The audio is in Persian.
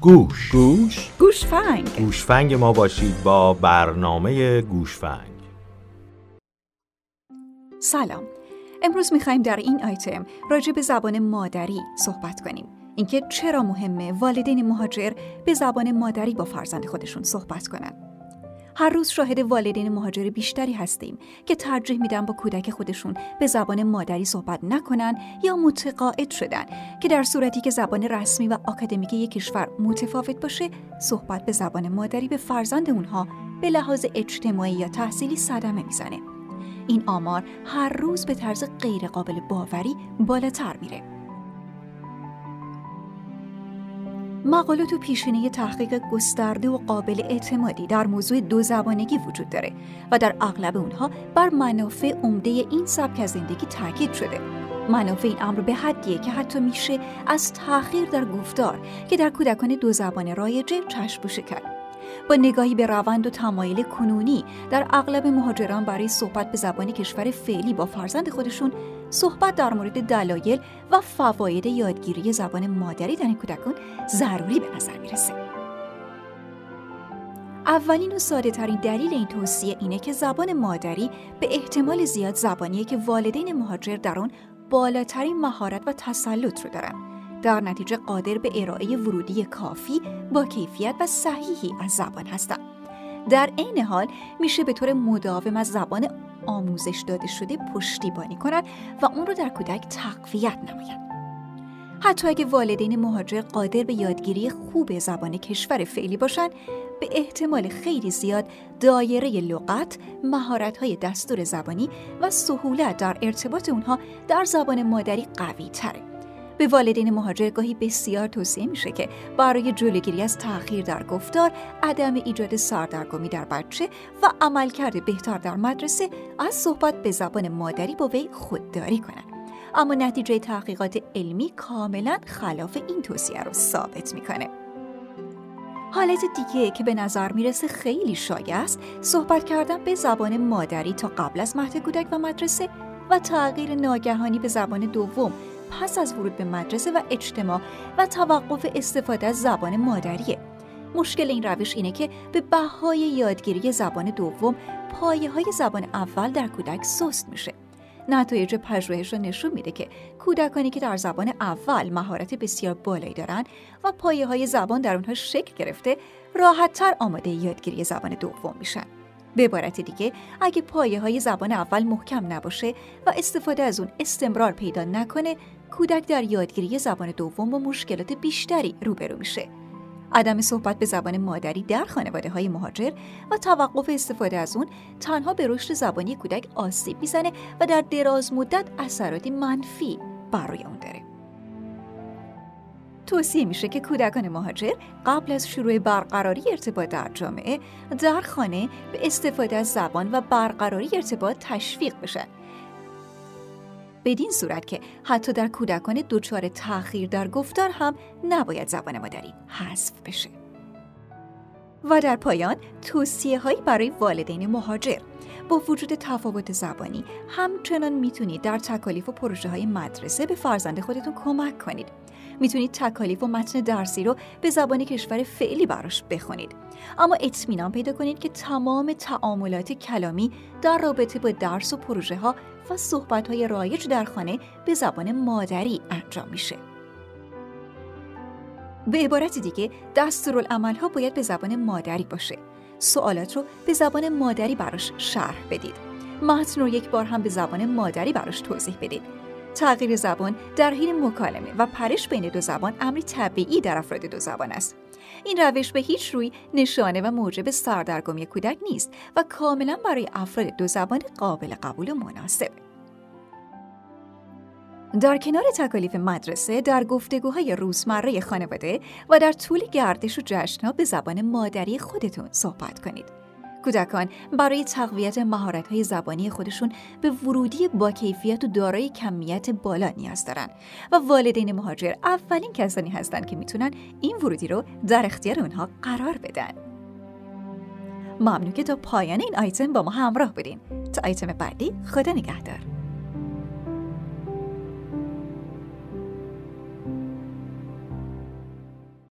گوش. گوش. گوشفنگ. گوشفنگ ما باشید با برنامه گوشفنگ. سلام. امروز می‌خوایم در این آیتم راجع به زبان مادری صحبت کنیم. اینکه چرا مهمه والدین مهاجر به زبان مادری با فرزند خودشون صحبت کنند. هر روز شاهد والدین مهاجر بیشتری هستیم که ترجیح میدن با کودک خودشون به زبان مادری صحبت نکنن یا متقاعد شدن که در صورتی که زبان رسمی و آکادمیک یک کشور متفاوت باشه صحبت به زبان مادری به فرزند اونها به لحاظ اجتماعی یا تحصیلی صدمه می‌زنه. این آمار هر روز به طرز غیرقابل باوری بالاتر میره. مقالات و پیشینه تحقیق گسترده و قابل اعتمادی در موضوع دو زبانگی وجود داره و در اغلب اونها بر منافع عمده این سبک زندگی تاکید شده. منافع این امر به حدیه که حتی میشه از تأخیر در گفتار که در کودکان دو زبان رایجه چشم کرد. با نگاهی به روند و تمایل کنونی در اغلب مهاجران برای صحبت به زبان کشور فعلی با فرزند خودشون صحبت در مورد دلایل و فواید یادگیری زبان مادری در کودکان ضروری به نظر می‌رسه. اولین و ساده ترین دلیل این توصیه اینه که زبان مادری به احتمال زیاد زبانیه که والدین مهاجر در آن بالاترین مهارت و تسلط رو دارن در نتیجه قادر به ارائه ورودی کافی با کیفیت و صحیحی از زبان هستند. در عین حال میشه به طور مداوم از زبان آموزش داده شده پشتیبانی کنند و اون رو در کودک تقویت نمایند. حتی اگه والدین مهاجر قادر به یادگیری خوب زبان کشور فعلی باشند به احتمال خیلی زیاد دایره لغت، مهارت‌های دستور زبانی و سهولت در ارتباط اونها در زبان مادری قوی تره. به والدین مهاجر گاهی بسیار توصیه میشه که برای جلوگیری از تأخیر در گفتار، عدم ایجاد سردرگمی در بچه و عملکرد بهتر در مدرسه از صحبت به زبان مادری با وی خودداری کنند. اما نتیجه تحقیقات علمی کاملا خلاف این توصیه رو ثابت می‌کنه. حالت دیگه که به نظر می‌رسه خیلی شایع است صحبت کردن به زبان مادری تا قبل از مهد کودک و مدرسه و تغییر ناگهانی به زبان دوم پس از ورود به مدرسه و اجتماع و توقف استفاده از زبان مادریه. مشکل این روش اینه که به بهای یادگیری زبان دوم پایه های زبان اول در کودک سست میشه. نتایج پژوهش نشون میده که کودکانی که در زبان اول مهارت بسیار بالایی دارن و پایه های زبان در اونها شکل گرفته راحتتر آماده یادگیری زبان دوم میشن. به عبارت دیگه اگه پایه های زبان اول محکم نباشه و استفاده از اون استمرار پیدا نکنه کودک در یادگیری زبان دوم با مشکلات بیشتری روبرو میشه. عدم صحبت به زبان مادری در خانواده های مهاجر و توقف استفاده از اون تنها به رشد زبانی کودک آسیب می‌زنه و در دراز مدت اثراتی منفی برای اون داره. توصیه میشه که کودکان مهاجر قبل از شروع برقراری ارتباط در جامعه در خانه به استفاده از زبان و برقراری ارتباط تشویق بشن. بدین صورت که حتی در کودکان دچار تاخیر در گفتار هم نباید زبان مادری حذف بشه. و در پایان توصیه هایی برای والدین مهاجر. با وجود تفاوت زبانی همچنان می‌تونید در تکالیف و پروژه های مدرسه به فرزند خودتون کمک کنید. می‌تونید تکالیف و متن درسی رو به زبان کشور فعلی براش بخونید. اما اطمینان پیدا کنید که تمام تعاملات کلامی در رابطه با درس و پروژه ها و صحبت های رایج در خانه به زبان مادری انجام میشه. به عبارت دیگه دستورالعمل ها باید به زبان مادری باشه. سوالات رو به زبان مادری براش شرح بدید. متن رو یک بار هم به زبان مادری براش توضیح بدید. تغییر زبان در حین مکالمه و پرش بین دو زبان امری طبیعی در افراد دو زبان است. این روش به هیچ روی نشانه و موجب سردرگمی کودک نیست و کاملا برای افراد دو زبان قابل قبول و مناسب. در کنار تکالیف مدرسه در گفتگوهای روزمره خانواده و در طول گردش و جشنها به زبان مادری خودتون صحبت کنید. کودکان برای تقویت مهارت‌های زبانی خودشون به ورودی با کیفیت و دارای کمیت بالا نیاز دارن و والدین مهاجر اولین کسانی هستند که می‌تونن این ورودی رو در اختیار اونها قرار بدن. ممنون که تا پایان این آیتم با ما همراه بودین. تا آیتم بعدی خدا نگهدار.